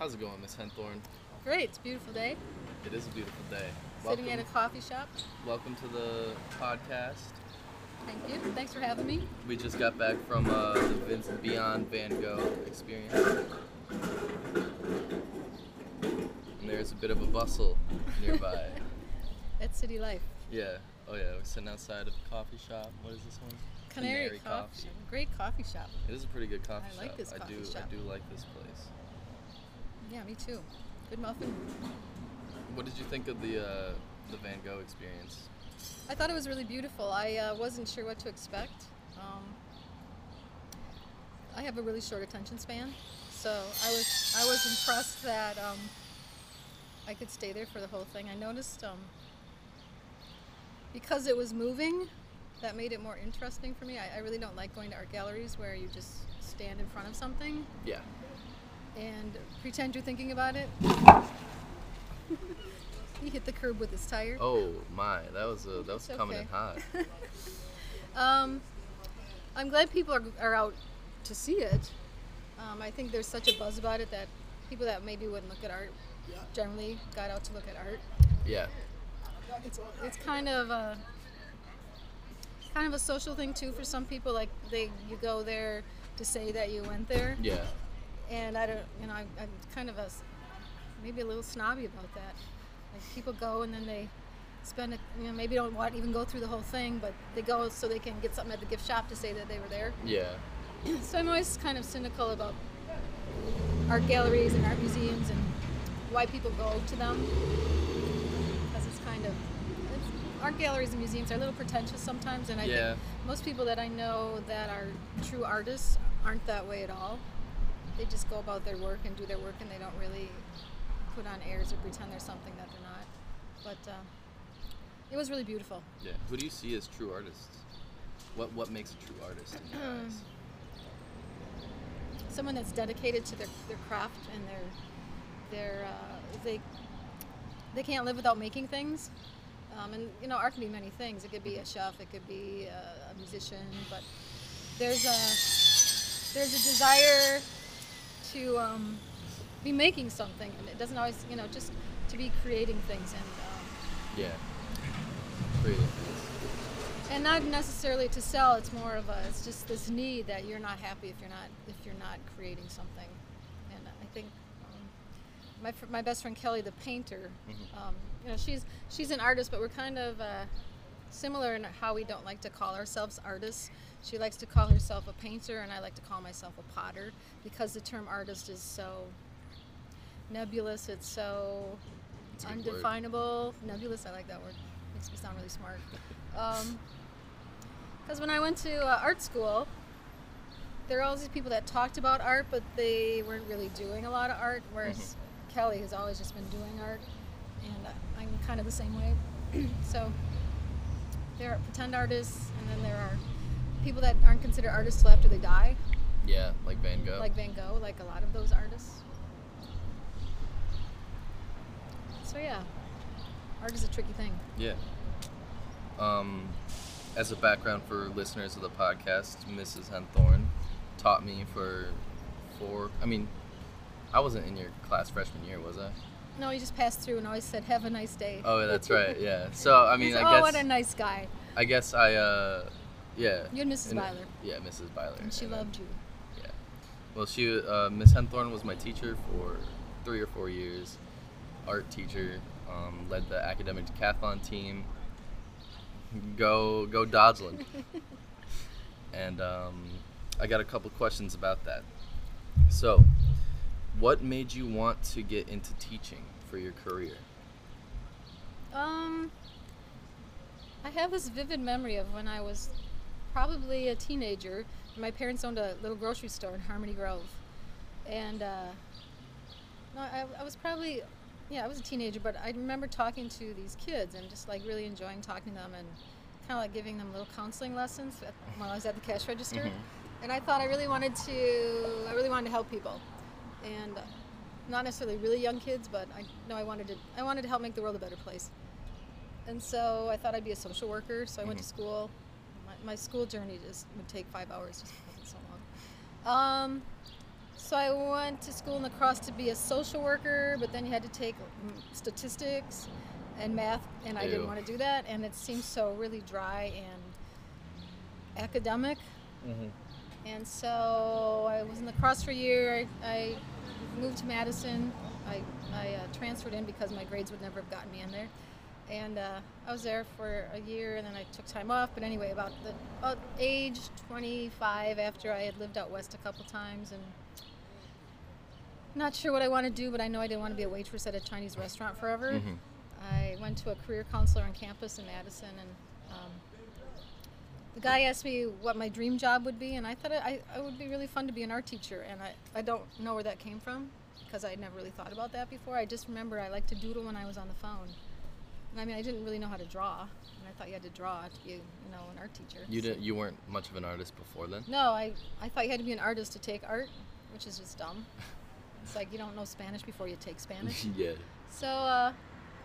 How's it going, Miss Henthorne? Great, it's a beautiful day. It is a beautiful day. Sitting Welcome, at a coffee shop. welcome to the podcast. Thank you. Thanks for having me. We just got back from uh, the Vincent Beyond Van Gogh experience. And there's a bit of a bustle nearby. At City Life. yeah. Oh yeah. We're sitting outside of a coffee shop. What is this one? Canary, coffee. Shop. Great coffee shop. It is a pretty good coffee I shop. like this I coffee do. shop. I do like this place. Yeah, me too. Good muffin. What did you think of the uh, the Van Gogh experience? I thought it was really beautiful. I uh, wasn't sure what to expect. Um, I have a really short attention span, so I was I was impressed that um, I could stay there for the whole thing. I noticed um, because it was moving, that made it more interesting for me. I, I really don't like going to art galleries where you just stand in front of something Yeah. And pretend you're thinking about it. he hit the curb with his tire. Oh my, that was uh, that was It's coming in hot. Um, I'm glad people are, are out to see it. Um, I think there's such a buzz about it that people that maybe wouldn't look at art generally got out to look at art. Yeah. It's, it's kind of a kind of a social thing too for some people. Like they you go there to say that you went there, Yeah. And I don't you know I, I'm kind of a maybe a little snobby about that. Like people go and then they spend a, you know maybe don't want even go through the whole thing, but they go so they can get something at the gift shop to say that they were there. Yeah. So I'm always kind of cynical about art galleries and art museums and why people go to them because it's kind of it's, art galleries and museums are a little pretentious sometimes, and I Yeah. think most people that I know that are true artists aren't that way at all. They just go about their work and do their work, and they don't really put on airs or pretend they're something that they're not. But uh, it was really beautiful. Yeah. Who do you see as true artists? What what makes a true artist in your eyes? someone that's dedicated to their, their craft and their their uh, they they can't live without making things um, and you know art can be many things it could be a chef it could be a, a musician but there's a there's a desire to um, be making something and it doesn't always you know just to be creating things and um, Yeah. things, and not necessarily to sell it's more of a it's just this need that you're not happy if you're not if you're not creating something. And i think um, my, fr- my best friend kelly the painter um, you know she's she's an artist but we're kind of uh, similar in how we don't like to call ourselves artists she likes to call herself a painter and i like to call myself a potter because the term artist is so nebulous it's so It's undefinable. Nebulous i like that word. Makes me sound really smart. Because when i went to uh, art school there were all these people that talked about art but they weren't really doing a lot of art whereas kelly has always just been doing art and i'm kind of the same way. So there are pretend artists and then there are people that aren't considered artists till after they die Yeah, like Van Gogh. like Van Gogh, like a lot of those artists. So yeah, art is a tricky thing. yeah. Um, as a background for listeners of the podcast, Mrs. Henthorne taught me for four. I mean, I wasn't in your class freshman year, was I? No, he just passed through and always said, "Have a nice day." Oh, that's right. Yeah. So I mean, I oh, guess what a nice guy! I guess I uh, yeah. You and Mrs. And- Byler, Yeah, Mrs. Byler. and she And then- loved you. Yeah. Well, she uh, Miss Henthorne was my teacher for three or four years. Art teacher. Um, led the academic decathlon team. Go go Dodgeland. and um, I got a couple questions about that. So, what made you want to get into teaching for your career? Um, I have this vivid memory of when I was probably a teenager. My parents owned a little grocery store in Harmony Grove, and uh, no, I, I was probably, yeah, I was a teenager. But I remember talking to these kids and just like really enjoying talking to them and kind of like giving them little counseling lessons at, while I was at the cash register. Mhm. And I thought I really wanted to, I really wanted to help people, and uh, not necessarily really young kids, but I know I wanted to, I wanted to help make the world a better place. And so I thought I'd be a social worker. So I went to Mhm. school. My, school journey just would take five hours just because it's so long. Um, so I went to school in La Crosse to be a social worker, but then you had to take mm, statistics and math, and I didn't want to do that, and it seemed so really dry and academic. Mm-hmm. And so I was in La Crosse for a year. I, I moved to Madison. I, I uh, transferred in because my grades would never have gotten me in there. And uh, I was there for a year, and then I took time off. But anyway, about the about age 25, after I had lived out west a couple times, and not sure what I want to do, but I know I didn't want to be a waitress at a Chinese restaurant forever. Mhm. I went to a career counselor on campus in Madison, and um, the guy asked me what my dream job would be, and I thought I, I would be really fun to be an art teacher, and I, I don't know where that came from because I had never really thought about that before. I just remember I liked to doodle when I was on the phone. I mean, I didn't really know how to draw, and I thought you had to draw to be, you know, an art teacher. You So- didn't. You weren't much of an artist before then. No, I, I thought you had to be an artist to take art, which is just dumb. It's like you don't know Spanish before you take Spanish. yeah. So uh,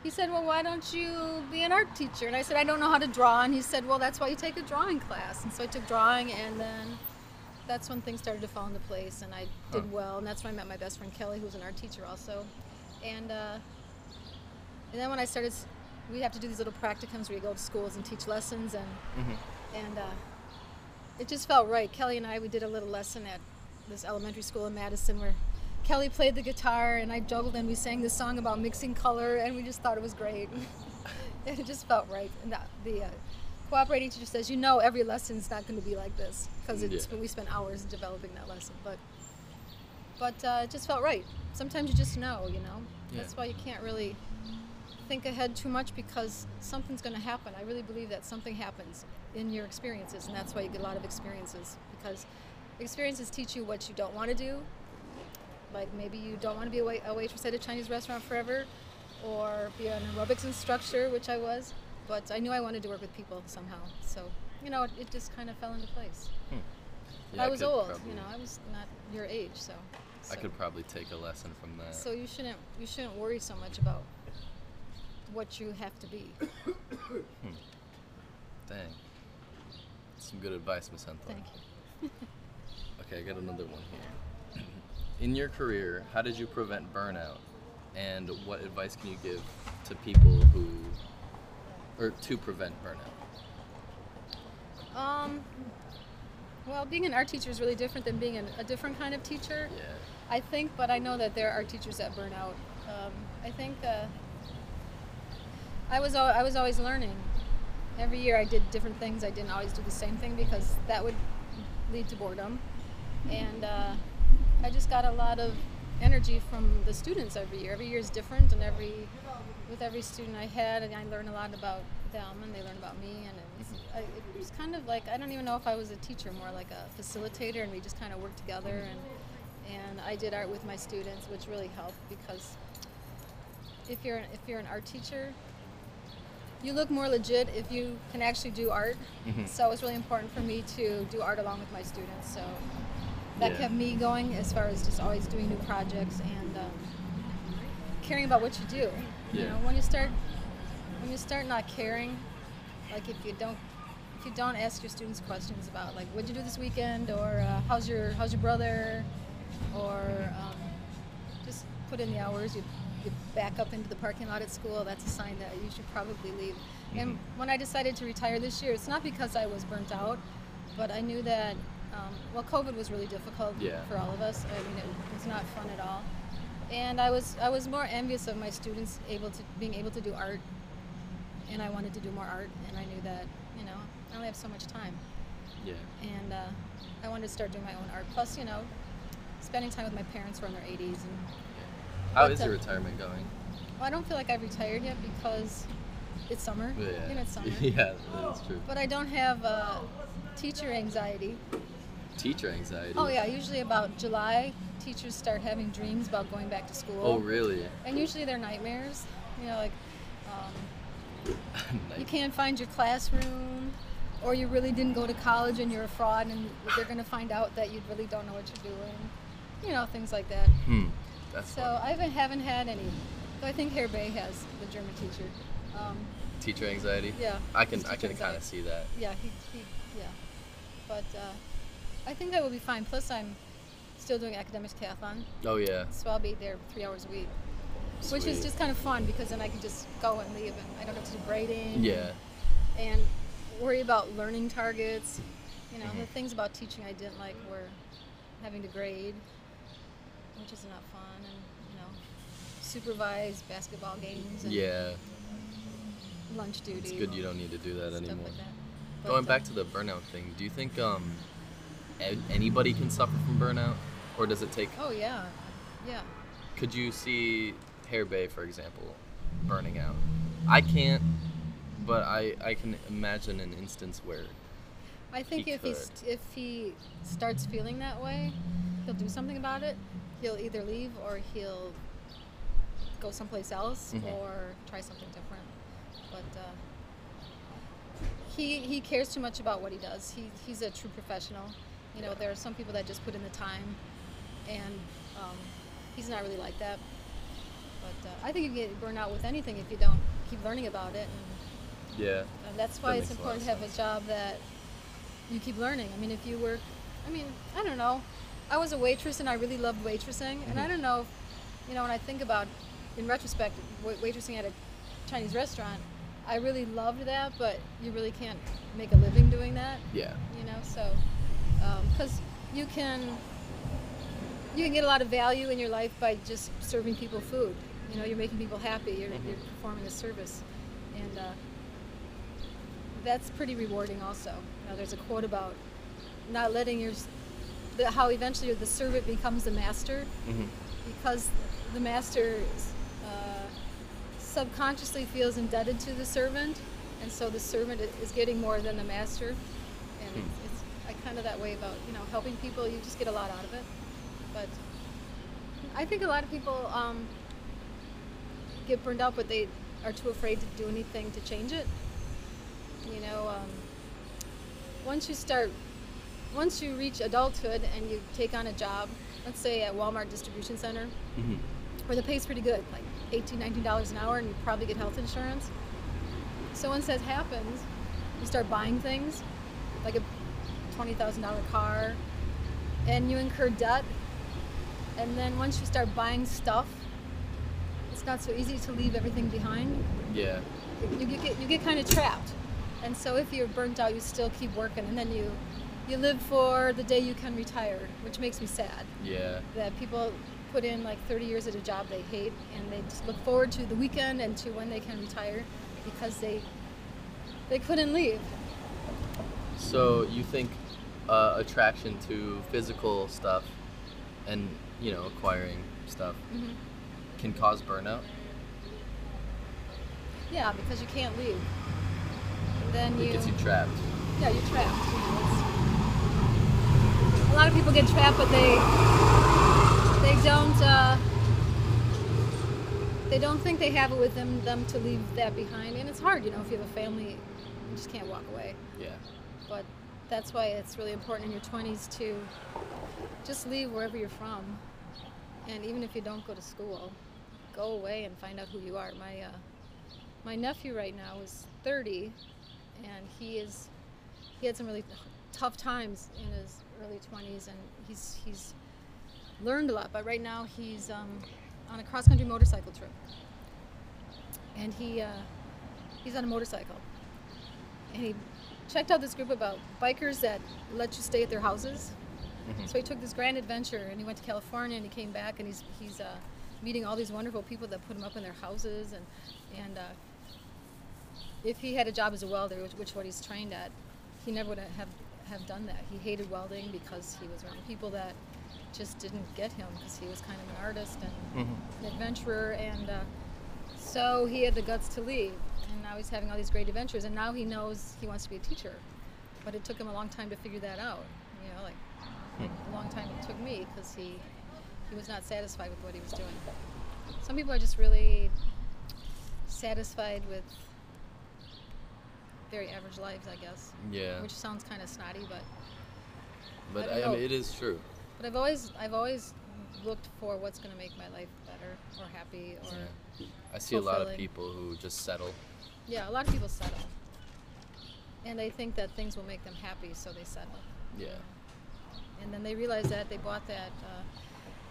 he said, Well, why don't you be an art teacher? And I said, I don't know how to draw. And he said, Well, that's why you take a drawing class. And so I took drawing, and then that's when things started to fall into place, and I did Huh. well. And that's when I met my best friend Kelly, who was an art teacher also. And, uh, and then when I started, we have to do these little practicums where you go to schools and teach lessons, and Mm-hmm. and uh, it just felt right. Kelly and I, we did a little lesson at this elementary school in Madison where Kelly played the guitar and I juggled and we sang this song about mixing color and we just thought it was great. and it just felt right. And the, the uh, cooperating teacher says, you know, every lesson's not going to be like this because it's Yeah. we spent hours developing that lesson. But but uh, it just felt right. Sometimes you just know, you know. Yeah. That's why you can't really think ahead too much because something's going to happen. I really believe that something happens in your experiences, and that's why you get a lot of experiences because experiences teach you what you don't want to do. Like maybe you don't want to be a, wait- a waitress at a Chinese restaurant forever, or be an aerobics instructor, which I was. But I knew I wanted to work with people somehow, so you know it, it just kind of fell into place. Hmm. Yeah, I was could old, probably- you know. I was not your age, so. I could probably take a lesson from that. so you shouldn't you shouldn't worry so much about what you have to be. Dang. Some good advice, Miss Henthorne. Thank you. Okay, I got another one here. In your career, how did you prevent burnout? And what advice can you give to people who, or to prevent burnout? Um, well, being an art teacher is really different than being an, a different kind of teacher. Yeah. I think, but I know that there are teachers that burn out. Um, I think uh, I was I was always learning. Every year I did different things. I didn't always do the same thing because that would lead to boredom. And uh, I just got a lot of energy from the students every year. Every year is different, and every with every student I had, and I learned a lot about them, and they learned about me. And it was, I, it was kind of like I don't even know if I was a teacher, more like a facilitator, and we just kind of worked together. And and I did art with my students, which really helped because if you're if you're an art teacher, you look more legit if you can actually do art. Mhm. So it's really important for me to do art along with my students. So that Yeah. kept me going as far as just always doing new projects and um, caring about what you do. You know, when you start when you start not caring, like if you don't if you don't ask your students questions about like what'd you do this weekend or uh, how's your how's your brother or um, just put in the hours you back up into the parking lot at school that's a sign that you should probably leave and Mhm. when i decided to retire this year it's not because i was burnt out but i knew that um, well covid was really difficult Yeah. for all of us i mean it was not fun at all and i was i was more envious of my students able to being able to do art and i wanted to do more art and i knew that you know i only have so much time Yeah. and uh, I wanted to start doing my own art. Plus, you know, spending time with my parents who are in their 80s, and How is your retirement going? well, I don't feel like I've retired yet because it's summer. Yeah. You know, it's summer. yeah, that's true. But I don't have uh, teacher anxiety. Teacher anxiety. Oh yeah, usually about July, teachers start having dreams about going back to school. Oh, really? And usually they're nightmares. You know, like um, Nice. you can't find your classroom, or you really didn't go to college and you're a fraud, and they're going to find out that you really don't know what you're doing. You know, things like that. Hmm. That's So fun. I haven't, haven't had any. Though I think Herr Bay has the German teacher. Um, Teacher anxiety. yeah. I can I can kind of see that. Yeah, he, he yeah. But uh, I think I will be fine. Plus, I'm still doing academic decathlon, Oh yeah. so I'll be there three hours a week, which is just kind of fun because then I can just go and leave, and I don't have to do grading. Yeah. and worry about learning targets. You know, the Mhm. things about teaching I didn't like were having to grade, which is not fun, and supervise basketball games and Yeah. lunch duty. It's good you don't need to do that anymore. like that. Going back uh, to the burnout thing, do you think um anybody can suffer from burnout, or does it take? Oh yeah, yeah. Could you see Herr Bay, for example, burning out? I can't, but I I can imagine an instance where. I think He if he could. st- if he starts feeling that way, he'll do something about it. He'll either leave or he'll go someplace else Mhm. or try something different. But uh, he he cares too much about what he does. He he's a true professional. You know, there are some people that just put in the time, and um, he's not really like that. But uh, I think you get burned out with anything if you don't keep learning about it and Yeah. and that's why That it's makes a lot important to have a job that you keep learning. I mean, if you work, I mean, I don't know. I was a waitress and I really loved waitressing. And I Mhm. don't know, if, you know, when I think about, in retrospect, wa- waitressing at a Chinese restaurant, I really loved that, but you really can't make a living doing that, Yeah. you know? So, because you can. You can get a lot of value in your life by just serving people food. You know, you're making people happy. You're, Mhm. you're performing a service, and uh, that's pretty rewarding also. Now, there's a quote about not letting your the, how eventually the servant becomes the master hmm because the master subconsciously feels indebted to the servant, and so the servant is getting more than the master. And Hmm. it's, kind of that way about you know helping people. You just get a lot out of it, but I think a lot of people um, get burned out, but they are too afraid to do anything to change it. You know, um, once you start, once you reach adulthood and you take on a job, let's say at Walmart distribution center, hmm where the pay's pretty good, like 18 $19 an hour, and you probably get health insurance. So once that happens, you start buying things, like a $20,000 car, and you incur debt. And then once you start buying stuff, it's not so easy to leave everything behind. Yeah. You, you get you get kind of trapped, and so if you're burnt out, you still keep working, and then you you live for the day you can retire, which makes me sad Yeah. that people put in like 30 years at a job they hate and they just look forward to the weekend and to when they can retire because they they couldn't leave So you think uh, attraction to physical stuff and you know acquiring stuff hmm can cause burnout? yeah because you can't leave and then you It gets you trapped. yeah you're trapped you know, a lot of people get trapped but they they don't uh, they don't think they have it within them to leave that behind. And it's hard you know if you have a family you just can't walk away. Yeah. but that's why it's really important in your 20s to just leave wherever you're from. And even if you don't go to school go away and find out who you are. My uh, my nephew right now is 30 and he is he had some really tough times in his early 20s and he's he's learned a lot but right now he's um, on a cross-country motorcycle trip and he uh, he's on a motorcycle and he checked out this group about bikers that let you stay at their houses. Mhm. So he took this grand adventure and he went to California and he came back and he's he's uh, meeting all these wonderful people that put him up in their houses and and uh, if he had a job as a welder, which, which what he's trained at, he never would have have done that. He hated welding because he was around people that just didn't get him because he was kind of an artist and Mhm. an adventurer, and uh, so he had the guts to leave. And now he's having all these great adventures, and now he knows he wants to be a teacher. But it took him a long time to figure that out. You know, like Hmm. a long time it took me because he he was not satisfied with what he was doing. Some people are just really satisfied with very average lives, I guess. Yeah. Which sounds kind of snotty, but But I I, mean, it is true. But I've always I've always looked for what's going to make my life better or happy or Yeah. I see a lot of people who just settle. Yeah, a lot of people settle. And they think that things will make them happy, so they settle. Yeah. and then they realize that they bought that uh,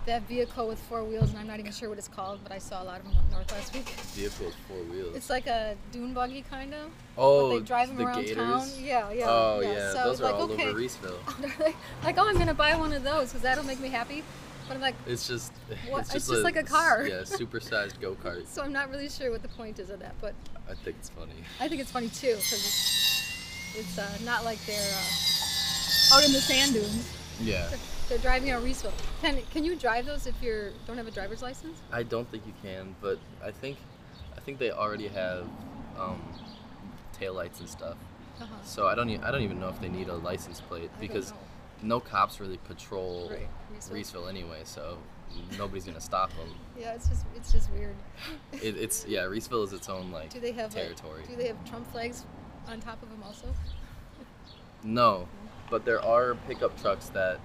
that vehicle with four wheels, and I'm not even sure what it's called, but I saw a lot of them up north last week. Vehicle with four wheels. It's like a dune buggy kind of. oh, but they drive them the around Gators. town. Yeah, yeah. Oh yeah, So those are like, all okay. over Reeseville. like, oh, I'm gonna buy one of those because that'll make me happy. But I'm like, It's just What? it's It's just, just like a car. Yeah, supersized go kart. so I'm not really sure what the point is of that, but I think it's funny. I think it's funny too because it's, it's uh, not like they're uh, out in the sand dunes. Yeah. They're driving on Reeseville. Can can you drive those if you don't have a driver's license? I don't think you can, but I think I think they already have um, taillights and stuff. Uh-huh. So I don't e- I don't even know if they need a license plate because no cops really patrol Right, Reeseville. Reeseville anyway, so nobody's gonna stop them. Yeah, it's just it's just weird. It, it's yeah, Reeseville is its own like do they have like, territory. do they have Trump flags on top of them also? No, but there are pickup trucks that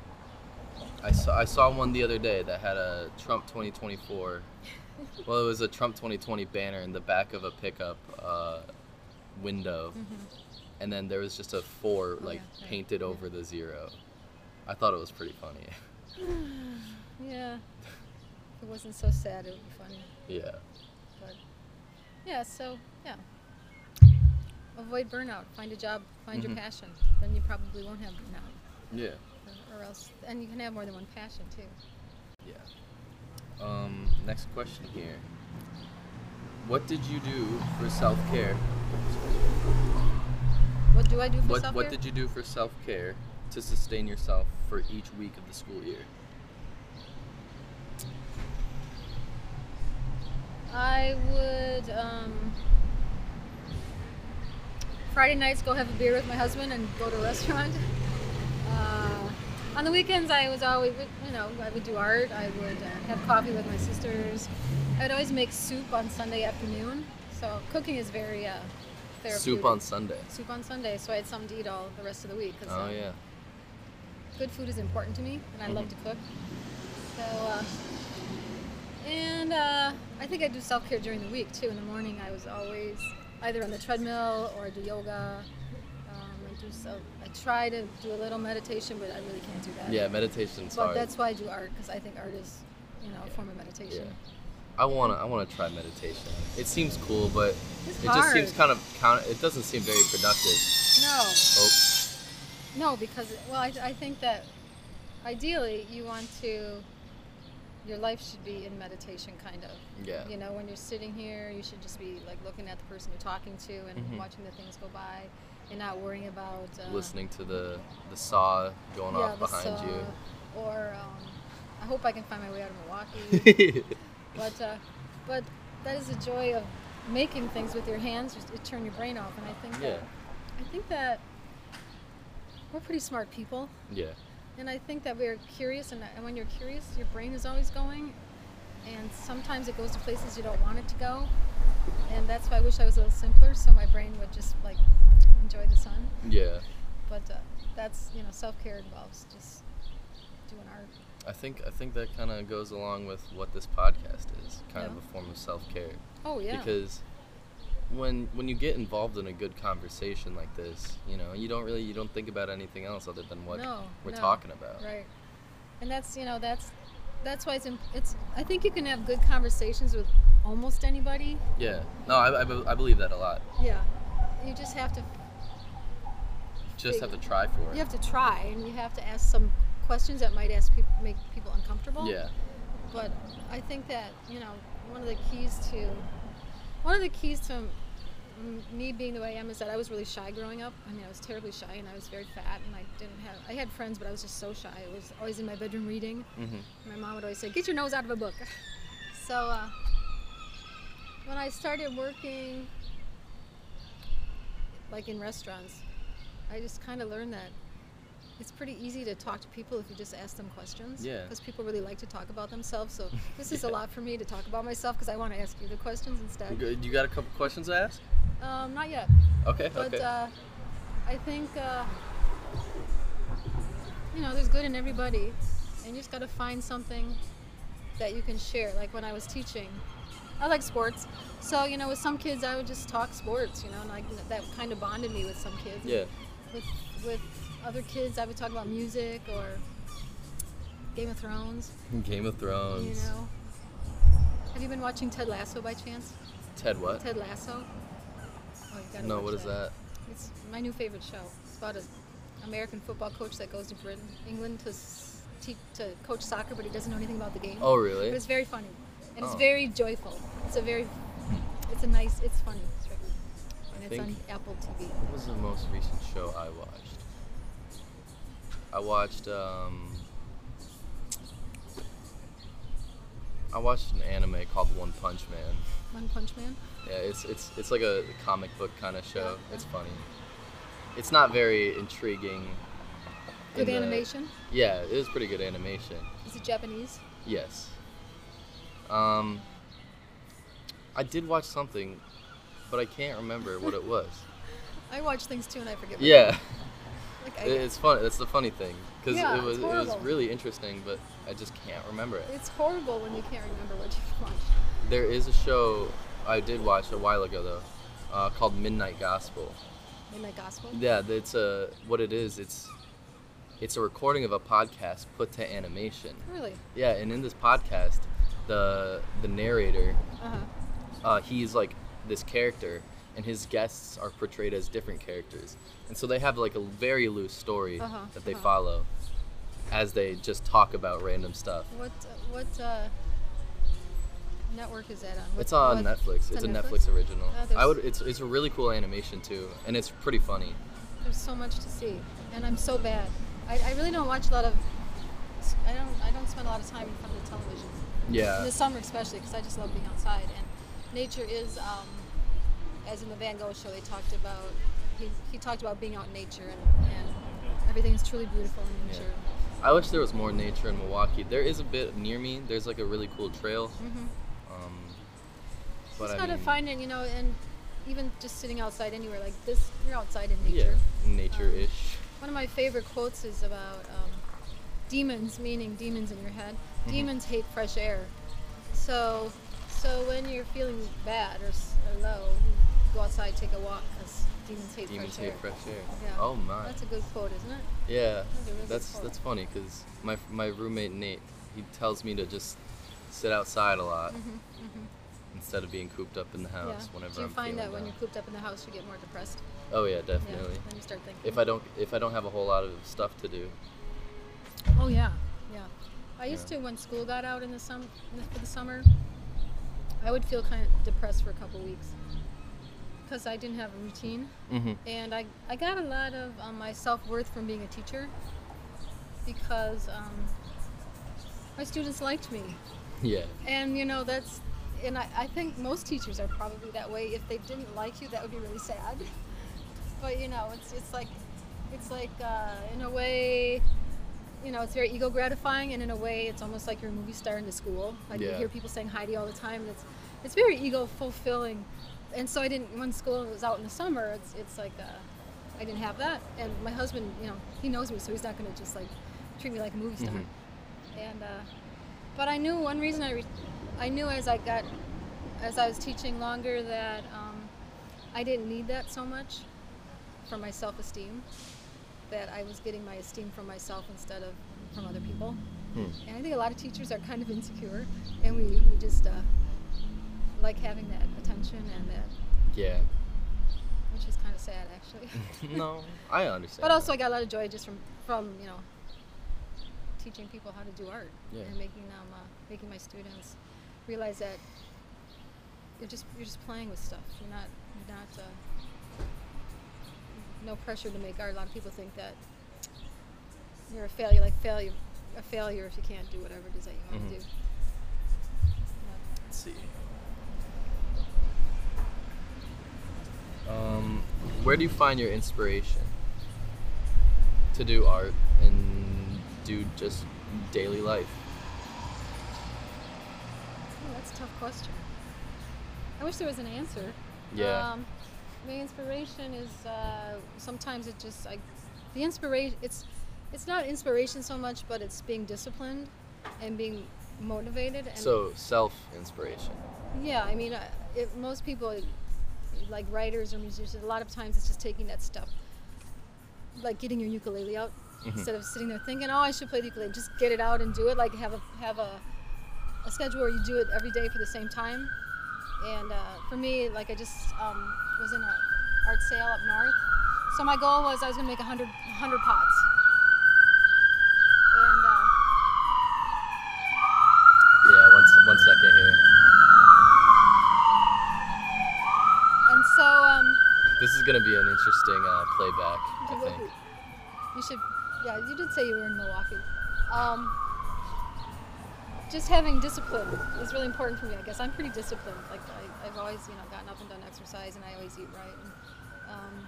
I saw. I saw one the other day that had a Trump 2024. well, it was a Trump 2020 banner in the back of a pickup uh, window, and then there was just a four Mm-hmm. Oh, like yeah, painted yeah. over the zero. I thought it was pretty funny. Yeah. If it wasn't so sad, it would be funny. yeah. But yeah, so yeah. Avoid burnout. Find a job. Find your Mhm. passion. Then you probably won't have burnout. Yeah. Or, else, and you can have more than one passion too. Yeah. Um, next question here. What did you do for self care? What do I do for What self care? What did you do for self care to sustain yourself for each week of the school year? I would um, Friday nights go have a beer with my husband and go to a restaurant. Uh, on the weekends, I was always, you know, I would do art. I would uh, have coffee with my sisters. I would always make soup on Sunday afternoon. So cooking is very uh, therapeutic. Soup on Sunday. soup on Sunday, so I had something to eat all the rest of the week. 'cause, Oh um, yeah. good food is important to me, and I love to cook. So, uh, and uh, I think I do self care during the week too. In the morning, I was always either on the treadmill or I do yoga. Do so. I try to do a little meditation, but I really can't do that. Yeah, meditation's But hard. that's why I do art because I think art is, you know, a form of meditation. Yeah. I wanna I wanna try meditation. It seems cool, but It's it just seems hard. kind of count. It doesn't seem very productive. No. Oh, No, because well, I, I think that ideally you want to. Your life should be in meditation, kind of. yeah. You know, when you're sitting here, you should just be like looking at the person you're talking to and Mhm. watching the things go by, and not worrying about uh, Listening to the the saw going yeah, off behind saw, Or um, I hope I can find my way out of Milwaukee. but uh, but that is the joy of making things with your hands. Just it turn your brain off, and I think yeah. that I think that we're pretty smart people. Yeah. And I think that we're curious, and, and when you're curious, your brain is always going, and sometimes it goes to places you don't want it to go. And that's why I wish I was a little simpler, so my brain would just like enjoy the sun. Yeah. But uh, that's you know, self care involves just doing art. I think I think that kind of goes along with what this podcast is, kind of Yeah. a form of self care. Oh yeah. Because when when you get involved in a good conversation like this, you know, you don't really you don't think about anything else other than what no, we're no. talking about. Right. And that's you know that's that's why it's imp- it's. I think you can have good conversations with almost anybody. Yeah. No, I, I, I believe that a lot. Yeah. You just have to Just have to try for it. you have to try, and you have to ask some questions that might ask people make people uncomfortable. Yeah. But I think that you know one of the keys to one of the keys to me being the way I am is that I was really shy growing up. I mean, I was terribly shy, and I was very fat, and I didn't have. I had friends, but I was just so shy. I was always in my bedroom reading. hmm My mom would always say, "Get your nose out of a book." so uh, when I started working, like in restaurants, I just kind of learned that it's pretty easy to talk to people if you just ask them questions. Yeah. Because people really like to talk about themselves. So this is a lot for me to talk about myself because I want to ask you the questions instead. You got a couple questions to ask? Um, not yet. Okay. But okay. uh, I think uh, you know there's good in everybody, and you just got to find something that you can share. Like when I was teaching, I like sports, so you know with some kids I would just talk sports. You know, and like that kind of bonded me with some kids. yeah. With with other kids I would talk about music or Game of Thrones. Game of Thrones. You know. Have you been watching Ted Lasso by chance? Ted what? Ted Lasso. No, what is that? It's my new favorite show. It's about an American football coach that goes to Britain, England to teach, to coach soccer, but he doesn't know anything about the game. Oh, But really? it's very funny, and it's Oh. very joyful. It's a very, it's a nice, it's funny. It's very, and I it's on think- Apple TV. What was the most recent show I watched? I watched um I watched an anime called One Punch Man. One Punch Man. Yeah, it's it's it's like a comic book kind of show. Yeah. It's funny. It's not very intriguing. in Good the- animation. Yeah, it is pretty good animation. Is it Japanese? Yes. Um I did watch something, but I can't remember what it was. I watch things too, and I forget. what- Yeah. Like I, It's fun. That's the funny thing because Yeah, it was it was really interesting, but I just can't remember it. it's horrible when you can't remember what you've watched. There is a show I did watch a while ago though, uh, called Midnight Gospel. Midnight Gospel. Yeah, it's a what it is. It's it's a recording of a podcast put to animation. Really? Yeah, and in this podcast, the the narrator, Uh huh. uh, he's like this character, and his guests are portrayed as different characters, and so they have like a very loose story Uh-huh, that they uh-huh. follow, as they just talk about random stuff. What what uh, network is that on? What, It's on what- Netflix. It's, on a Netflix, original. Oh, I would. It's it's a really cool animation too, and it's pretty funny. There's so much to see, and I'm so bad. I, I really don't watch a lot of. I don't I don't spend a lot of time in front of the television. Yeah. In the summer especially, because I just love being outside. And nature is, um, as in the Van Gogh show, they talked about. He, he talked about being out in nature and, and everything is truly beautiful in Yeah. nature. I wish there was more nature in Milwaukee. There is a bit near me. There's like a really cool trail. Mm-hmm. Um, but Just I gotta mean, find it, you know, and even just sitting outside anywhere like this, you're outside in nature. yeah, nature. nature-ish. One of my favorite quotes is about um, demons, meaning demons in your head. Mhm. Demons hate fresh air. So, so when you're feeling bad or, or low, you go outside, take a walk, because demons hate Demons fresh hate air. fresh air. Yeah. Oh my. That's a good quote, isn't it? yeah. That's really That's that's funny because my my roommate Nate he tells me to just sit outside a lot hmm hmm instead of being cooped up in the house yeah. whenever Do you I'm find that when you're cooped up in the house, you get more depressed? Oh yeah, Yeah. definitely. You start thinking. If I don't if I don't have a whole lot of stuff to do. Oh yeah, yeah. I used Yeah. to when school got out in the sum for the summer. I would feel kind of depressed for a couple weeks because I didn't have a routine, Mm-hmm. and I I got a lot of um, my self worth from being a teacher because um, my students liked me, Yeah. and you know that's. And I, I think most teachers are probably that way. If they didn't like you, that would be really sad. But you know, it's it's like, it's like uh, in a way, you know, it's very ego gratifying, and in a way, it's almost like you're a movie star in the school. Like you hear people saying hi to you all the time, and it's it's very ego fulfilling. And so I didn't when school was out in the summer. It's it's like uh, I didn't have that, and my husband, you know, he knows me, so he's not going to just like treat me like a movie star. Mhm. And uh, but I knew one reason I re- I knew as I got as I was teaching longer that um, I didn't need that so much for my self-esteem. That I was getting my esteem from myself instead of from other people. Hmm. And I think a lot of teachers are kind of insecure, and we, we just uh, like having that attention and that, Yeah. which is kind of sad actually. no, I understand. but also I got a lot of joy just from from you know teaching people how to do art Yeah. and making them uh, making my students realize that you're just you're just playing with stuff. You're not you're not uh, no pressure to make art. A lot of people think that you're a failure, like failure, a failure if you can't do whatever it is that you want Mhm. to do. Let's see. Um, where do you find your inspiration to do art and do just daily life? Oh, that's a tough question. I wish there was an answer. Yeah. Um, my inspiration is uh, sometimes it just like the inspiration. It's it's not inspiration so much, but it's being disciplined and being motivated. And So self inspiration. yeah, I mean, uh, it, most people, like writers or musicians, a lot of times it's just taking that stuff, like getting your ukulele out instead of sitting there thinking, "Oh, I should play the ukulele." Just get it out and do it. Like have a have a, a schedule where you do it every day for the same time. And uh, for me, like I just um, was in a art sale up north, so my goal was I was gonna make 100, 100 pots. And uh, Yeah, one, one second here. and so um, This is gonna be an interesting uh, playback, I think. you should, yeah, you did say you were in Milwaukee. Um, just having discipline is really important for me. I guess I'm pretty disciplined. Like I, I've always, you know, gotten up and done exercise, and I always eat right. And, um,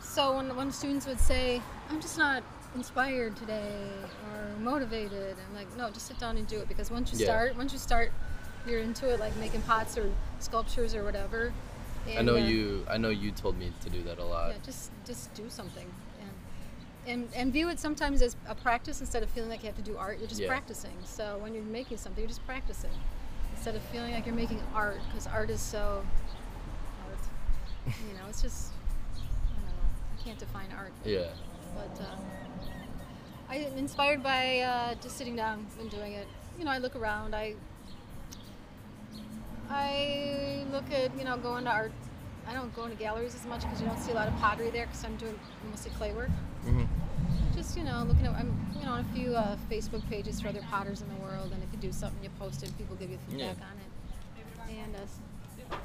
so when when students would say, "I'm just not inspired today" or motivated, I'm like, "No, just sit down and do it." Because once you Yeah. start, once you start, you're into it, like making pots or sculptures or whatever. I know uh, you. I know you told me to do that a lot. yeah, just just do something and and view it sometimes as a practice instead of feeling like you have to do art. You're just Yeah. practicing. So when you're making something, you're just practicing instead of feeling like you're making art because art is so art. you know, it's just I don't know. I can't define art. Yeah. But uh, I'm inspired by uh, just sitting down and doing it. You know, I look around. I I look at you know going to art. I don't go into galleries as much because you don't see a lot of pottery there because I'm doing mostly clay work. Hmm Just you know looking at I'm you know on a few uh, Facebook pages for other potters in the world, and if you do something, you post it, people give you feedback Yeah. on it. And uh,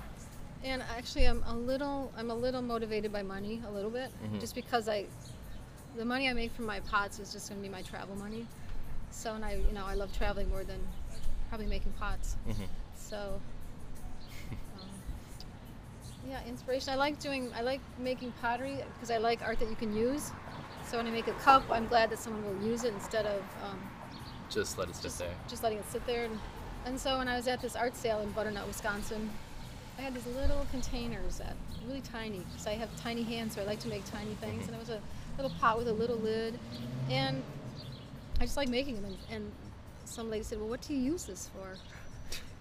and actually, I'm a little I'm a little motivated by money a little bit, Mhm. just because I the money I make from my pots is just going to be my travel money. So and I you know I love traveling more than probably making pots. hmm So, um, yeah, inspiration. I like doing. I like making pottery because I like art that you can use. So when I make a cup, I'm glad that someone will use it instead of um, Just let it sit just, there. just letting it sit there. And, and so when I was at this art sale in Butternut, Wisconsin, I had these little containers that really tiny because I have tiny hands, so I like to make tiny things. And it was a little pot with a little lid, and I just like making them. And, and some lady said, "Well, what do you use this for?"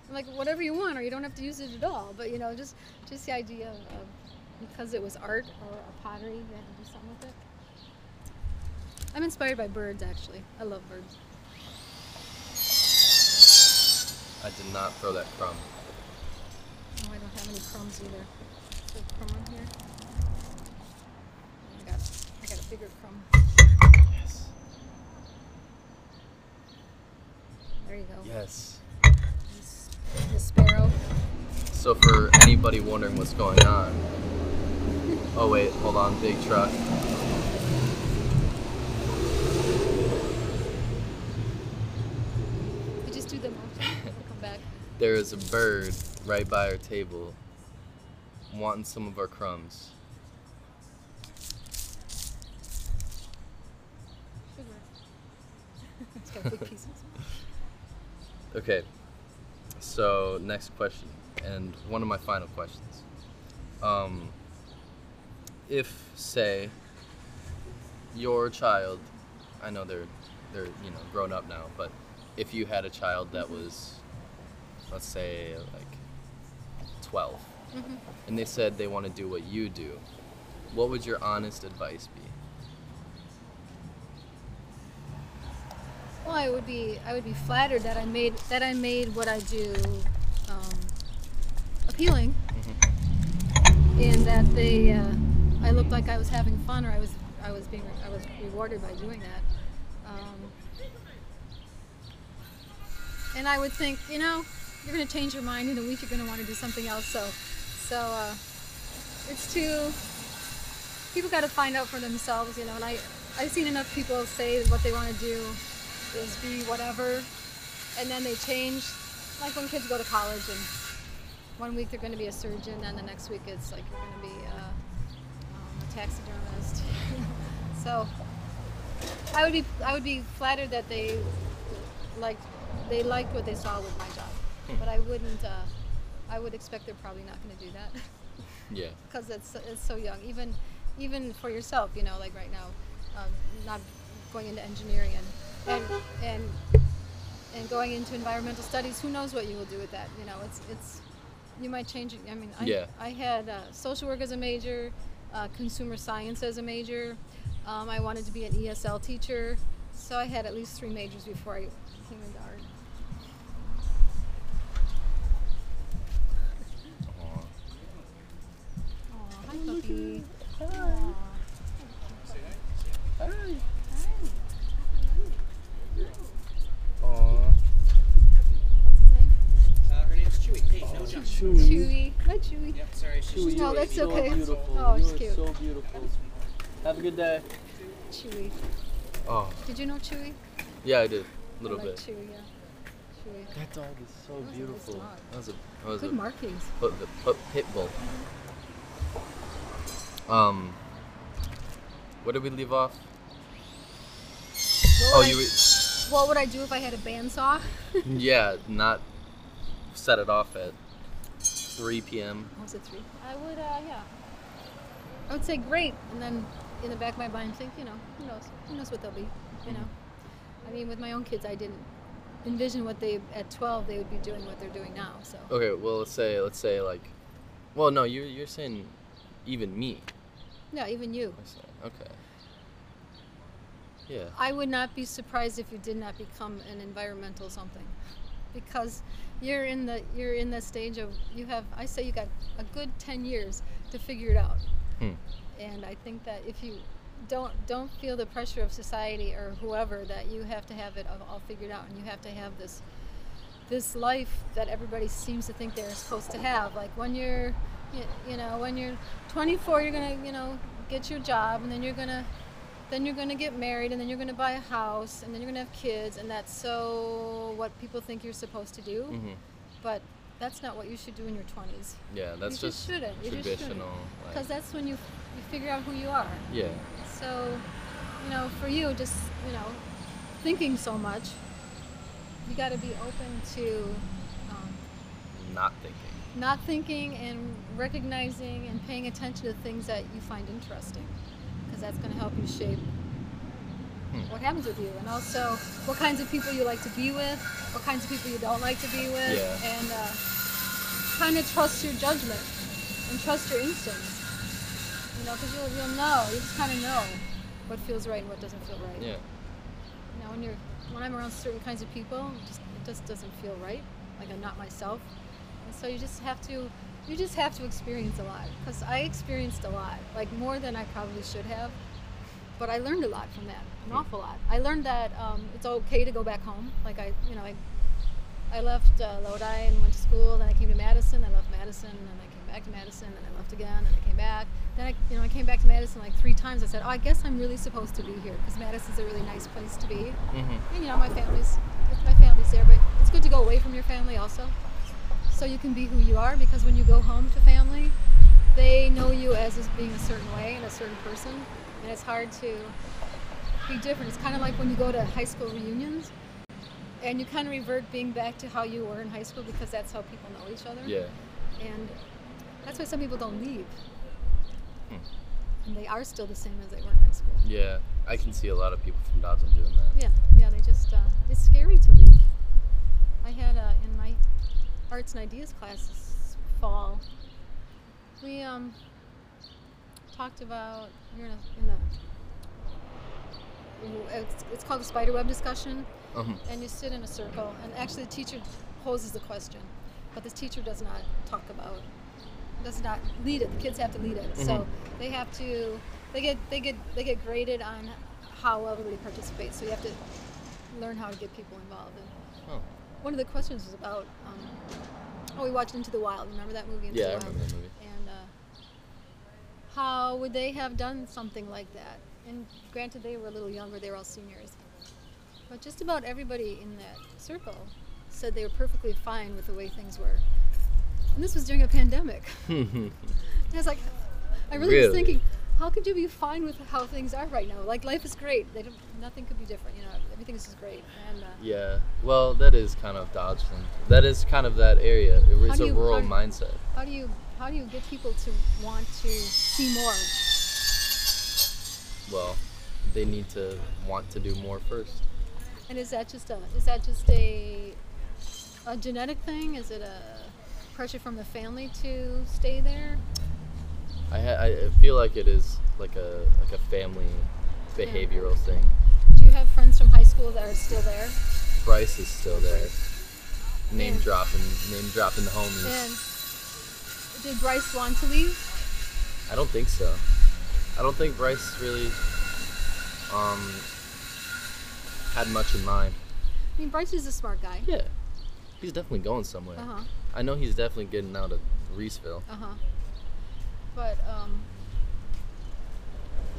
I'm like, "Whatever you want, or you don't have to use it at all." But you know, just just the idea of, because it was art or a pottery, you had to do something with it. I'm inspired by birds, actually. I love birds. I did not throw that crumb. Oh, I don't have any crumbs either. Is there a crumb on here? I got, I got a bigger crumb. Yes. There you go. Yes. The sparrow. So for anybody wondering what's going on. Oh wait, hold on, big truck. We just do the motion. We'll come back. There is a bird right by our table wanting some of our crumbs. Sugar. it's got big pieces. Okay. So next question, and one of my final questions. Um, if say your child, I know they're they're you know grown up now, but if you had a child that was, let's say like twelve, Mhm. and they said they want to do what you do, what would your honest advice be? Well, I would be I would be flattered that I made that I made what I do um, appealing, and that they uh, I looked like I was having fun, or I was I was being I was rewarded by doing that. Um, and I would think, you know, you're going to change your mind in a week. You're going to want to do something else. So, so uh, it's too. People got to find out for themselves, you know. And I I've seen enough people say what they want to do is be whatever, and then they change. Like when kids go to college, and one week they're going to be a surgeon, and the next week it's like you're going to be um, a taxidermist. so I would be I would be flattered that they liked they liked what they saw with my job, but I wouldn't. Uh, I would expect they're probably not going to do that Yeah. because it's it's so young. Even even for yourself, you know, like right now, um, not going into engineering and and and and going into environmental studies. Who knows what you will do with that? You know, it's it's you might change it. I mean, I, Yeah. I had uh, social work as a major, uh, consumer science as a major, Um, I wanted to be an ESL teacher, so I had at least three majors before I came into art. Aw, hi, Hi. Hi. Aw. What's his name? Uh, her name's Chewy. Hey, no jump. Chewy. Hi, Chewy. Yep, sorry. Chewy, No, that's so okay. beautiful. Oh, you it's are cute. so beautiful. Have a good day. Chewy. Oh, Did you know Chewy? yeah, I did. A little I like bit. Chewy, yeah. Chewy. That dog is so That was a nice beautiful. dog. That was a that was Good a markings. put, put, pit bull. Um, what did we leave off? What Oh, I- you were, What would I do if I had a bandsaw? yeah, not set it off at 3 p.m. Was it three? I would, uh, yeah. I would say great, and then in the back of my mind think, you know, who knows? Who knows what they'll be? You know. I mean, with my own kids, I didn't envision what they at 12 they would be doing what they're doing now. So Okay, well let's say let's say like, well no, you're you're saying even me. yeah, even you. I say okay. Yeah. I would not be surprised if you did not become an environmental something, because you're in the you're in the stage of you have I say you got a good 10 years to figure it out. Hmm. and I think that if you don't don't feel the pressure of society or whoever that you have to have it all all figured out and you have to have this this life that everybody seems to think they're supposed to have like when you're you, you know when you're 24 you're gonna you know get your job and then you're gonna then you're gonna get married and then you're gonna buy a house and then you're gonna have kids and that's so what people think you're supposed to do Mhm. but that's not what you should do in your 20s Yeah, that's you just shouldn't. You just shouldn't. traditional. because like, that's when you you figure out who you are yeah. so, you know, for you, just, you know, thinking so much, you got to be open to um, Not thinking. Not thinking and recognizing and paying attention to things that you find interesting. Because that's going to help you shape Hmm. what happens with you. And also, what kinds of people you like to be with, what kinds of people you don't like to be with. Yeah. And uh, kind of trust your judgment and trust your instincts. You know, because you'll, you'll know, you just kind of know what feels right and what doesn't feel right. Yeah. You know, when you're when I'm around certain kinds of people, it just it just doesn't feel right. Like I'm not myself, so you just have to you just have to experience a lot. Because I experienced a lot, like more than I probably should have. But I learned a lot from that, an awful lot. I learned that um, it's okay to go back home. Like I, you know, I I left uh, Lodi and went to school. Then I came to Madison. I left Madison, and then I came back to Madison. Then I left again, and I came back. Then I, you know, I came back to Madison like three times. I said, "Oh, I guess I'm really supposed to be here because Madison's a really nice place to be." Mm-hmm. And you know, my family's my family's there, but it's good to go away from your family also, so you can be who you are. Because when you go home to family, they know you as, being a certain way and a certain person, and it's hard to be different. It's kind of like when you go to high school reunions, and you kind of revert being back to how you were in high school because that's how people know each other. Yeah. And that's why some people don't leave. Hmm. And they are still the same as they were in high school. Yeah. I can see a lot of people from Dodson doing that. Yeah, yeah, they just, uh, it's scary to leave. I had uh, in my arts and ideas class this fall, we um, talked about, you're in, a, in the, it's, it's called the spiderweb discussion, Uh-huh. and you sit in a circle, and actually the teacher poses the question, but the teacher does not talk about, does not lead it. The kids have to lead it, so Mhm. they have to, they get they get they get graded on how well everybody participates. So you have to learn how to get people involved. And. One of the questions was about, um, oh, we watched Into the Wild. Remember that movie? Into Yeah, the I Wild? remember that movie. And uh, how would they have done something like that? And granted, they were a little younger; they were all seniors. But just about everybody in that circle said they were perfectly fine with the way things were. And this was during a pandemic. And I was like, I really, was thinking, how could you be fine with how things are right now? Like life is great. They don't, nothing could be different. You know, everything is just great. And uh, yeah. Well, that is kind of Dodson. That is kind of that area. It How is a you- rural how do- mindset. how do you how do you get people to want to see more? Well, they need to want to do more first. And is that just a is that just a a genetic thing? Is it a pressure from the family to stay there? I, ha- I feel like it is like a like a family behavioral thing. Do you have friends from high school that are still there? Bryce is still there. Name And- dropping, name dropping the homies. And did Bryce want to leave? I don't think so. I don't think Bryce really um, had much in mind. I mean, Bryce is a smart guy. Yeah, he's definitely going somewhere. Uh huh. I know he's definitely getting out of Reeseville. Uh huh. But um,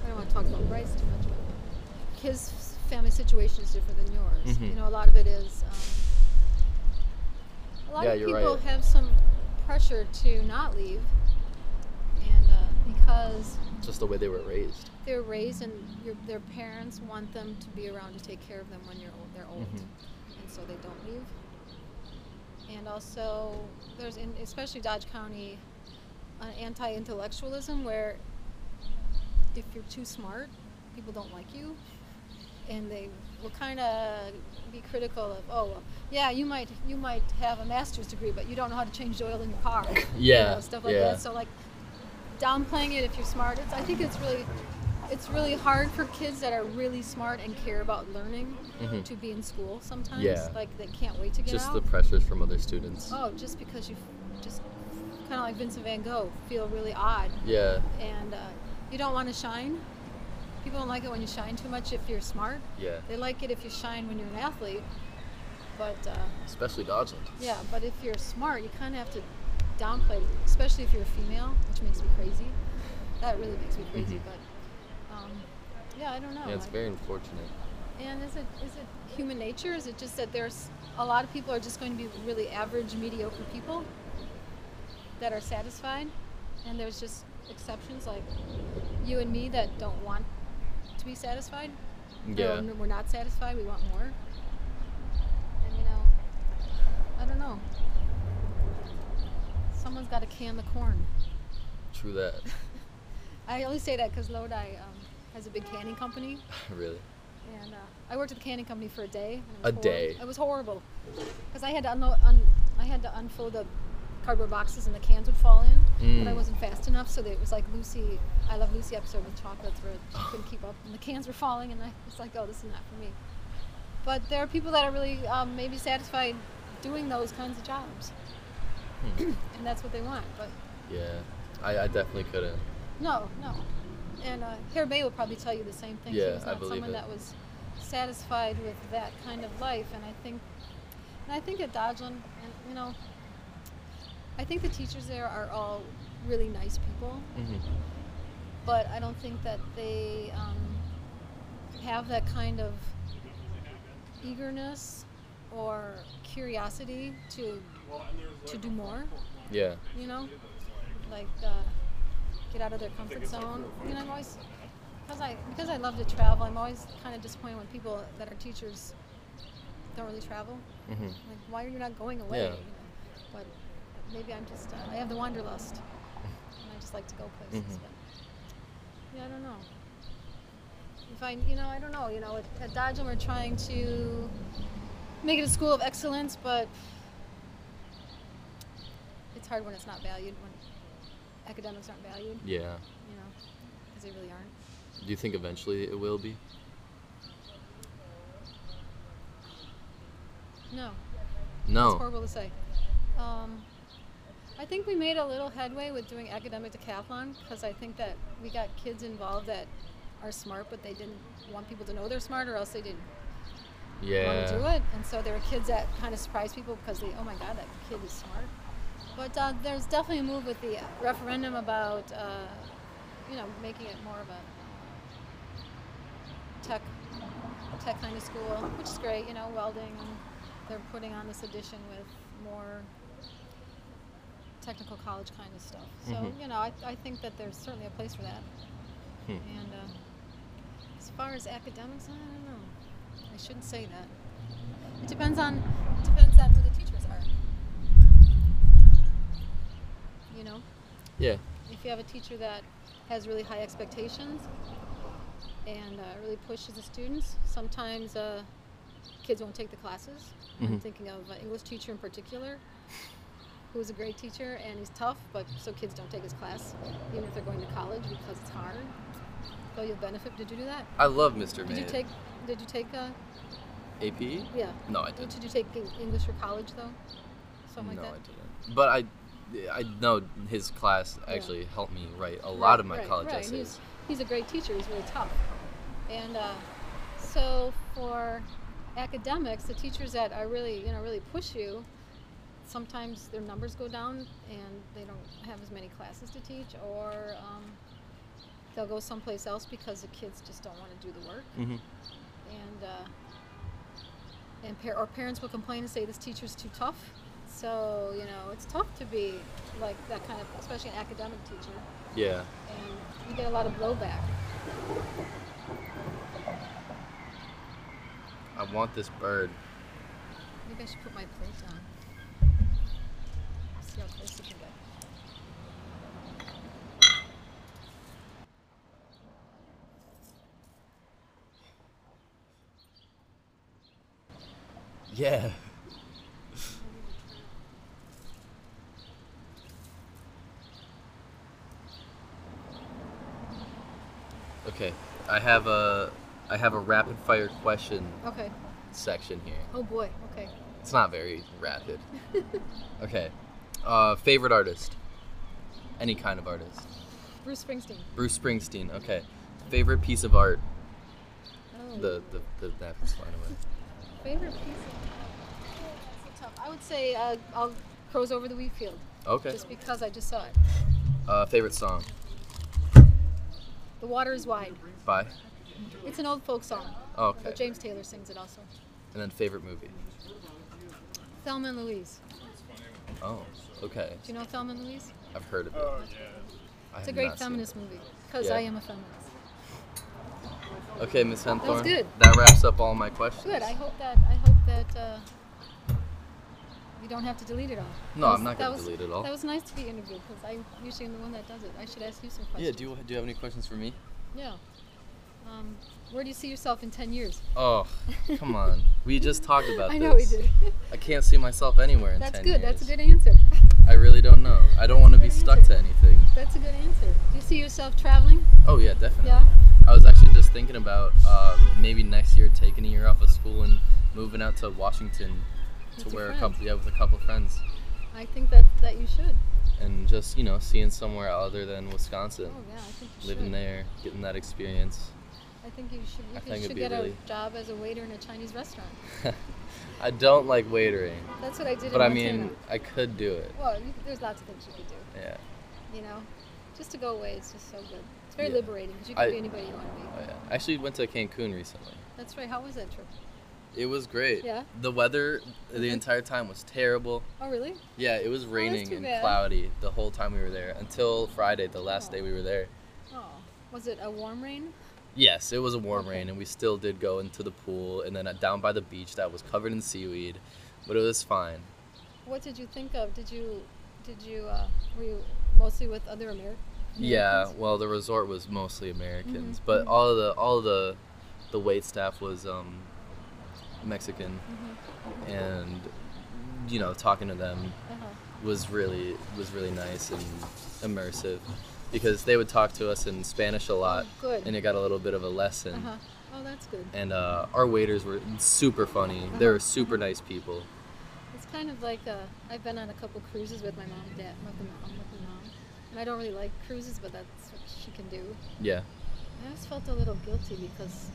I don't want to talk about Bryce too much, but his family situation is different than yours. Mhm. You know, a lot of it is. Um, a lot Yeah, of people right. have some pressure to not leave, and uh, because Just the way they were raised. they're raised and your, their parents want them to be around to take care of them when you're old, they're old, Mhm. and so they don't leave. And also, there's in especially Dodge County, an anti-intellectualism where if you're too smart, people don't like you, and they will kind of be critical of, oh, well, yeah, you might you might have a master's degree, but you don't know how to change the oil in your car, you Yeah, know, stuff like yeah. that. So like downplaying it if you're smart. It's, I think it's really it's really hard for kids that are really smart and care about learning Mhm. to be in school sometimes. Yeah. Like they can't wait to get Just out. the pressures from other students. oh, just because you just kind of like Vincent Van Gogh feel really odd Yeah, and uh, you don't want to shine. People don't like it when you shine too much if you're smart. yeah. They like it if you shine when you're an athlete. But uh, Especially Dodgeland. yeah, but if you're smart, you kind of have to downplay, it, especially if you're a female, which makes me crazy. That really makes me crazy. Mhm. But um, yeah, I don't know. Yeah, it's I- very unfortunate. and is it is it human nature? Is it just that there's a lot of people are just going to be really average, mediocre people that are satisfied, and there's just exceptions like you and me that don't want to be satisfied. Yeah. we're not satisfied. We want more. And you know, I don't know. Someone's got to can the corn. True that. I only say that because Lodi um, has a big canning company, really. and uh, I worked at the canning company for a day. A was horri- day? It was horrible because I had to unload, un- I had to unfold the cardboard boxes and the cans would fall in, but I Mm. wasn't fast enough. So it was like Lucy, I Love Lucy episode with chocolates where she couldn't keep up and the cans were falling, and I was like, oh, this is not for me. But there are people that are really um, maybe satisfied doing those kinds of jobs, Hmm. and that's what they want. But Yeah. I, I definitely couldn't. No, no. And uh, Herr Bay will probably tell you the same thing. Yeah, she was I not believe someone it. that was satisfied with that kind of life, and I think, and I think at Dodgeland, and you know, I think the teachers there are all really nice people, hmm but I don't think that they um, have that kind of eagerness or curiosity to to do more. Yeah. you know, like uh, get out of their comfort zone. You know, I'm always because I because I love to travel. I'm always kind of disappointed when people that are teachers don't really travel. hmm Like, why are you not going away? Yeah. You know? But maybe I'm just uh, I have the wanderlust, and I just like to go places. Mhm. But yeah, I don't know. If I, you know, I don't know. You know, at, at Dodgeland we're trying to make it a school of excellence, but it's hard when it's not valued, when academics aren't valued, Yeah. you know, because they really aren't. Do you think eventually it will be? No, No. it's horrible to say. Um, I think we made a little headway with doing academic decathlon because I think that we got kids involved that are smart, but they didn't want people to know they're smart, or else they didn't Yeah. want to do it. And so there were kids that kind of surprised people because they, oh my God, that kid is smart. But uh, there's definitely a move with the referendum about, uh, you know, making it more of a tech, tech kind of school, which is great. You know, welding, they're putting on this edition with more technical college kind of stuff. So Mhm. you know, I, I think that there's certainly a place for that. Hmm. And uh, as far as academics, I don't know. I shouldn't say that. It depends on it depends on who the teachers are. You know, Yeah. if you have a teacher that has really high expectations and uh, really pushes the students, sometimes uh, kids won't take the classes. I'm Mhm. thinking of an English teacher in particular who is a great teacher and he's tough, but so kids don't take his class, even if they're going to college because it's hard. So you'll benefit. Did you do that? I love Mr. Did May. you take? Did you take? Uh, AP? yeah. No, I didn't. didn't. you take English or college though? Something no, like I didn't. But I, I know his class Yeah. actually helped me write a lot of my Right, college right. essays. He's, he's a great teacher. He's really tough. And uh, so for academics, the teachers that are really, you know, really push you, sometimes their numbers go down and they don't have as many classes to teach, or um, they'll go someplace else because the kids just don't want to do the work. hmm And uh, and par- or parents will complain and say this teacher's too tough. So you know, it's tough to be like that kind of, especially an academic teacher Yeah. and you get a lot of blowback. I want this bird. Maybe I should put my plate down. See how close you can get. Yeah. Okay, I have a I have a rapid fire question Okay. section here. Oh boy. Okay. It's not very rapid. okay. Uh, favorite artist? Any kind of artist. Bruce Springsteen. Bruce Springsteen. Okay. Favorite piece of art? Oh. The the, the napkin's flying away. favorite piece of. art? tough. I would say uh, I'll crows over the wheat field, Okay. just because I just saw it. Uh, favorite song? The water is wide. By? It's an old folk song. Okay. But James Taylor sings it also. And then favorite movie? Thelma and Louise. Oh, okay. Do you know Thelma and Louise? I've heard of it. I It's a great not seen feminist movie because Yeah. I am a feminist. it. Okay, Miss Henthorne. was good. That wraps up all my questions. Good. I hope that I hope that uh, you don't have to delete it all. No, That I'm not gonna delete it all. That was nice to be interviewed because I usually am the one that does it. I should ask you some questions. Yeah. Do you do you have any questions for me? Yeah. Um, where do you see yourself in ten years? Oh, come on. We just talked about I this. know we did. I can't see myself anywhere in That's 10 good. That's a good answer. I really don't know. I don't want to be Good stuck to anything. That's a good answer. Do you see yourself traveling? Oh yeah, definitely. Yeah. I was actually just thinking about uh, maybe next year taking a year off of school and moving out to Washington to With your where a couple yeah with a couple of friends I think that that you should. and just you know seeing somewhere other than Wisconsin, Oh yeah, I think you living should. there, getting that experience. I think you should. You I think it'd should be get really- a job as a waiter in a Chinese restaurant. I don't like waitering, That's what I did. but I mean I could do it. well, you, there's lots of things you could do. Yeah. You know, just to go away is just so good. It's very Yeah. liberating because you can I- be anybody you want to be. Oh, yeah. I actually went to Cancun recently. That's right. How was that trip? It was great. Yeah? The weather the Mhm. entire time was terrible. Oh really? Yeah, it was raining too and bad. cloudy the whole time we were there until Friday, the last Oh. day we were there. Oh, was it a warm rain? Yes, it was a warm rain, and we still did go into the pool, and then uh, down by the beach that was covered in seaweed, but it was fine. What did you think of? Did you, did you, uh, were you mostly with other Ameri- Americans? Yeah, well, the resort was mostly Americans, Mhm, but mhm. all of the all of the the wait staff was um, Mexican, Mhm. and you know, talking to them Uh-huh. was really was really nice and immersive because they would talk to us in Spanish a lot, Oh, good. and it got a little bit of a lesson. Uh-huh. Oh, that's good. And uh, our waiters were super funny. They were Uh-huh. super nice people. It's kind of like uh, I've been on a couple cruises with my mom and dad, with the mom, with the mom, and I don't really like cruises, but that's what she can do. Yeah. I always felt a little guilty because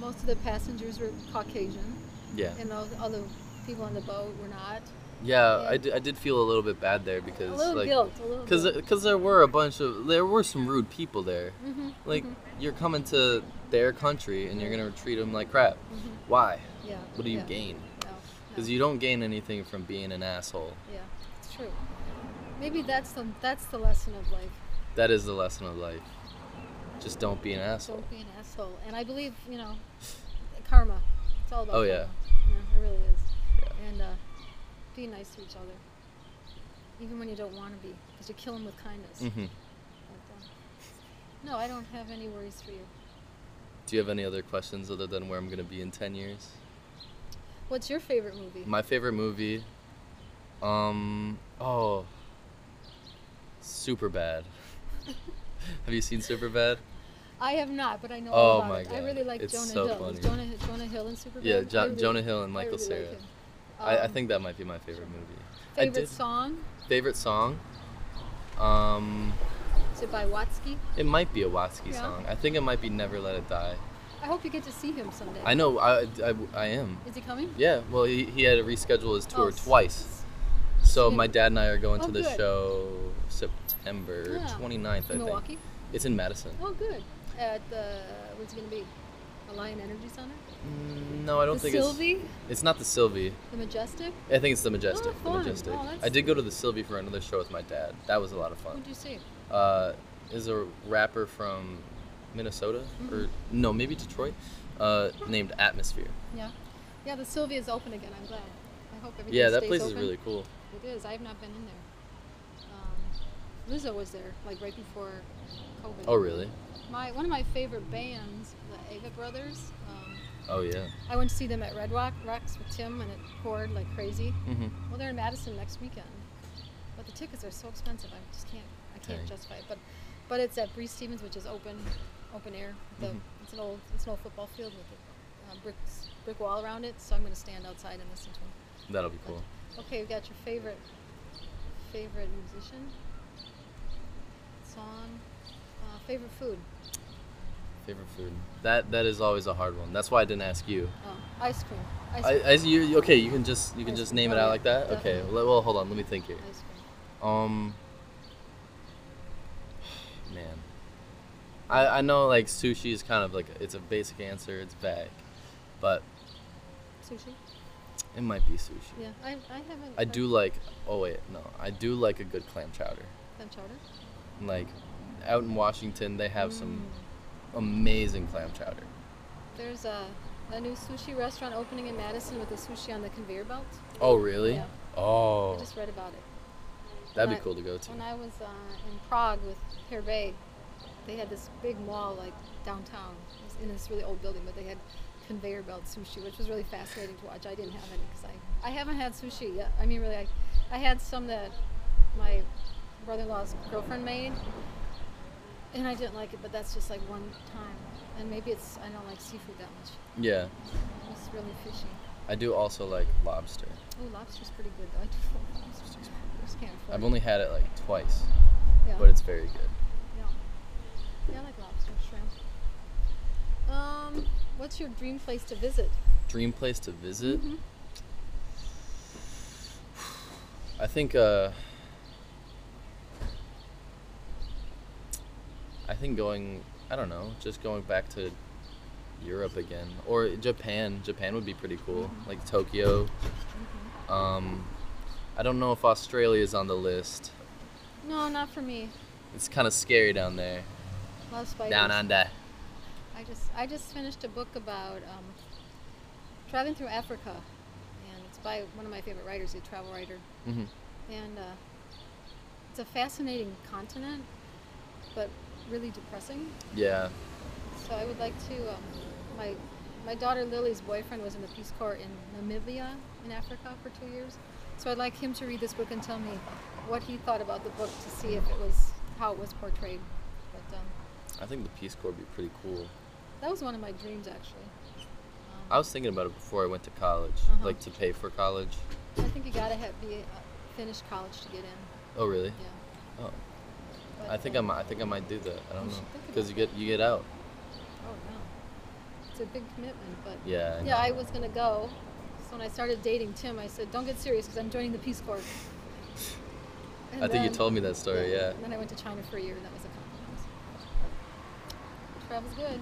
most of the passengers were Caucasian, Yeah. and all, all the people on the boat were not. Yeah, Yeah. I, did, I did feel a little bit bad there because like guilt, because because there were a bunch of there were some rude people there. Mhm, Like mhm, you're coming to their country and you're gonna treat them like crap. mhm. Why? Yeah. What do you yeah. gain? No. Because no. you don't gain anything from being an asshole. Yeah, it's true. Maybe that's the that's the lesson of life. That is the lesson of life. Just don't be an asshole. Don't be an asshole. And I believe you know, karma. It's all about. Oh, yeah. karma. Yeah, it really is. And uh, be nice to each other, even when you don't want to be, because you kill them with kindness. hmm But, uh, no, I don't have any worries for you. Do you have any other questions other than where I'm gonna be in ten years? What's your favorite movie? My favorite movie, um, oh, Super Bad. Have you seen Super Bad? I have not, but I know Oh about my it. I really like it's Jonah so Hill. Funny. Jonah, Jonah Hill in Superbad? Yeah, Jo- really- Jonah Hill and I Michael really Cera. like I, I Um, think that might be my favorite movie. Favorite did- song? Favorite song? Um, Is it by Watsky? it might be a Watsky Yeah? song. I think it might be Never Let It Die. I hope you get to see him someday. I know. I, I, I am. Is he coming? Yeah. Well, he, he had to reschedule his tour Oh, twice. So my dad and I are going Oh, to the good. show September Yeah. 29th, I think. Milwaukee? It's in Madison. Oh, good. At the, what's it going to be? The Alliant Energy Center? Mm, No, I don't the think Sylvee? it's. It's not the Sylvee. The Majestic? I think it's the Majestic. Oh, the. Majestic. Oh, I did go to the Sylvee for another show with my dad. That was a lot of fun. Who'd you see? uh, is a rapper from Minnesota Mm-hmm. or no, maybe Detroit, uh, named Atmosphere. Yeah. Yeah, the Sylvee is open again. I'm glad. I hope everything Yeah, that place is really cool. It is. I have not been in there. Um, Lizzo was there, like right before COVID. Oh, really? My one of my favorite bands, the Avett Brothers. Oh yeah. I went to see them at Red Rock Rocks with Tim, and it poured like crazy. hmm Well, they're in Madison next weekend, but the tickets are so expensive. I just can't. I can't Dang. justify it. But, but it's at Breese Stevens, which is open, open air. The, Mhm. It's an old, it's an old football field with a uh, bricks, brick wall around it. So I'm going to stand outside and listen to them. That'll be cool. Okay, we got your favorite, favorite musician, song, uh, favorite food. Favorite food. That that is always a hard one. That's why I didn't ask you. Oh, ice cream. Ice I, cream. as you okay, you can just you can Ice just cream. name it Oh, out like that. Okay. definitely. Well, well, hold on. Let me think here. ice cream. Um. Man. I I know like sushi is kind of like it's a basic answer. It's vague, but Sushi. it might be sushi. Yeah, I, I haven't. I do like. Oh wait, no. I do like a good clam chowder. Clam chowder. Like, out in Washington, they have some Mm. Amazing clam chowder. There's a, a new sushi restaurant opening in Madison with the sushi on the conveyor belt. Oh really? Yeah. Oh, I just read about it. that'd when be cool to go to. When I was uh, in Prague with Herr Bay, they had this big mall like downtown It was in this really old building, but they had conveyor belt sushi, which was really fascinating to watch. I didn't have any because I, I haven't had sushi yet. I mean, really, I, I had some that my brother-in-law's girlfriend made, and I didn't like it. But that's just like one time, and maybe it's I don't like seafood that much. Yeah, It's really fishy. I do also like lobster. Oh, lobster's pretty good though. I do lobster. I just can't afford I've only had it like twice, yeah. but it's very good. Yeah. Yeah, I like lobster, shrimp. Um, what's your dream place to visit? Dream place to visit? Mhm. I think. uh I think going. I don't know, just going back to Europe again or Japan. Japan would be pretty cool, like Tokyo. Um, I don't know if Australia is on the list. No, not for me. It's kind of scary down there. Love spiders. Down under. I just I just finished a book about um, traveling through Africa, and it's by one of my favorite writers, a travel writer, hmm and uh, it's a fascinating continent, but really depressing. Yeah. So I would like to. Um, my my daughter Lily's boyfriend was in the Peace Corps in Namibia in Africa for two years. So I'd like him to read this book and tell me what he thought about the book to see if it was how it was portrayed. But um, I think the Peace Corps would be pretty cool. that was one of my dreams actually. Um, I was thinking about it before I went to college, Uh-huh. like to pay for college. I think you gotta have be uh, finish college to get in. Oh, really? Yeah. Oh, I think I might. I think I might do that. I don't know, because you get you get out. Oh no. It's a big commitment, but Yeah. I yeah. I was gonna go. So when I started dating Tim, I said, "Don't get serious, because I'm joining the Peace Corps." And I think you told me that story. Yeah. And then I went to China for a year, and that was a compromise. Travel's good.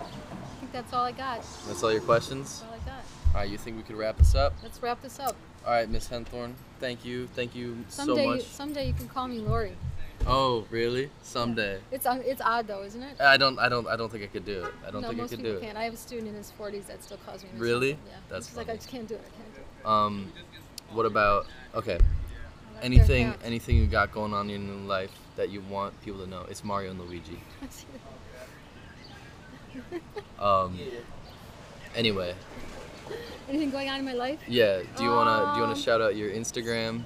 I think that's all I got. That's That's all your questions. all I got. All right. You think we could wrap this up? Let's wrap this up. All right, Miss Henthorne. Thank you. Thank you Someday, so you, much. someday you can call me Lori. Oh, really? Someday. It's un- it's odd though, isn't it? I don't. I don't. I don't think I could do it. I don't no, think I could do it. can't. I have a student in his 40s that still calls me. Miss Really? Yeah. That's like, I just can't do it. I can't do it. Um, what about? Okay. I like their Anything. Anything you got going on in your life that you want people to know? It's Mario and Luigi. Um. Anyway, Anything going on in my life? yeah. Do you wanna? Do you wanna Um, shout out your Instagram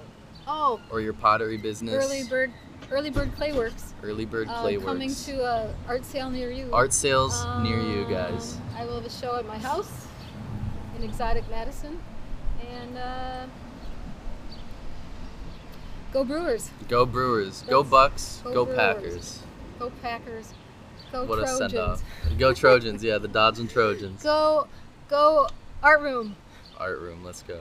Oh, or your pottery business? Early Bird Early Bird Clayworks. Early Bird uh, Clayworks. Coming to a art sale near you. Art sales near you Um, guys. I will have a show at my house in Exotic Madison, and uh, go Brewers, Go Brewers. Go Bucks. go Go, Brewers. Packers. go Packers, go What a Trojans, send off. Go Trojans. Yeah, the Dodgeland Trojans. go go Art Room. Art room. Let's go.